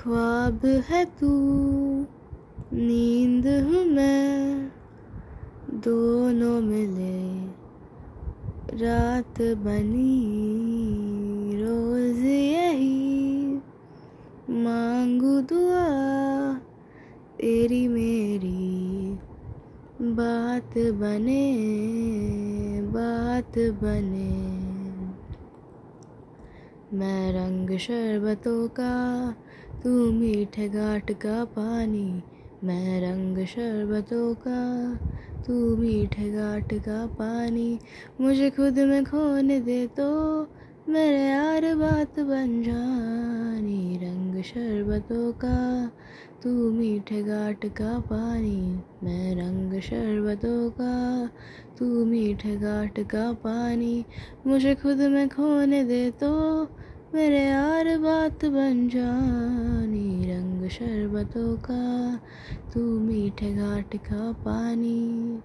ख्वाब है तू, नींद हूँ मैं, दोनों मिले रात बनी, रोज यही, मांगू दुआ तेरी मेरी, बात बने बात बने। मैं रंग शरबतों का, तू मीठे घाट का पानी। मैं रंग शरबतों का, तू मीठे घाट का पानी। मुझे खुद में खोने दे तो मेरे यार बात बन जानी। रंग शरबतों का, तू मीठे घाट का पानी। मैं रंग शरबतों का, तू मीठे घाट का पानी। मुझे खुद में खोने दे तो मेरे यार बात बन जानी रंग शरबतों का तू मीठे घाट का पानी।